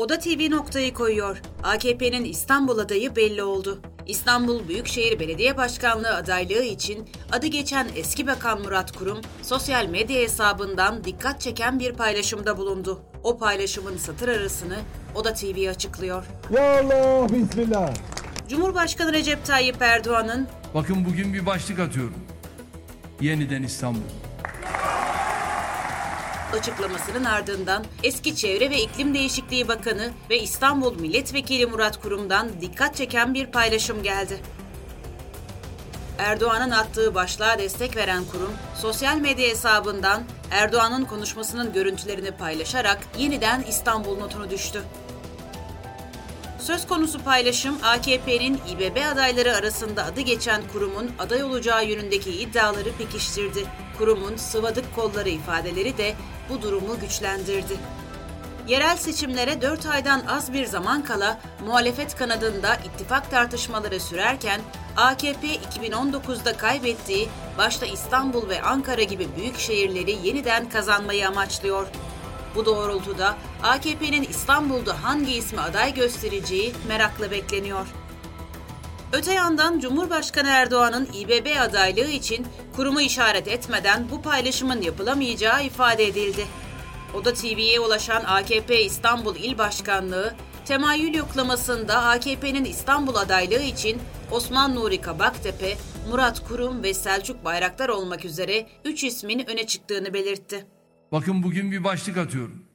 Oda TV noktayı koyuyor. AKP'nin İstanbul adayı belli oldu. İstanbul Büyükşehir Belediye Başkanlığı adaylığı için adı geçen eski bakan Murat Kurum, sosyal medya hesabından dikkat çeken bir paylaşımda bulundu. O paylaşımın satır arasını Oda TV açıklıyor. Ya Allah bismillah. Cumhurbaşkanı Recep Tayyip Erdoğan'ın Bakın bugün bir başlık atıyorum. Yeniden İstanbul. Açıklamasının ardından eski Çevre ve İklim Değişikliği Bakanı ve İstanbul Milletvekili Murat Kurum'dan dikkat çeken bir paylaşım geldi. Erdoğan'ın attığı başlığa destek veren kurum, sosyal medya hesabından Erdoğan'ın konuşmasının görüntülerini paylaşarak yeniden İstanbul notunu düştü. Söz konusu paylaşım AKP'nin İBB adayları arasında adı geçen kurumun aday olacağı yönündeki iddiaları pekiştirdi. Kurumun sıvadık kolları ifadeleri de bu durumu güçlendirdi. Yerel seçimlere 4 aydan az bir zaman kala muhalefet kanadında ittifak tartışmaları sürerken AKP 2019'da kaybettiği başta İstanbul ve Ankara gibi büyük şehirleri yeniden kazanmayı amaçlıyor. Bu doğrultuda AKP'nin İstanbul'da hangi ismi aday göstereceği merakla bekleniyor. Öte yandan Cumhurbaşkanı Erdoğan'ın İBB adaylığı için kurumu işaret etmeden bu paylaşımın yapılamayacağı ifade edildi. Oda TV'ye ulaşan AKP İstanbul İl Başkanlığı, temayül yoklamasında AKP'nin İstanbul adaylığı için Osman Nuri Kabaktepe, Murat Kurum ve Selçuk Bayraktar olmak üzere 3 ismin öne çıktığını belirtti. Bakın bugün bir başlık atıyorum.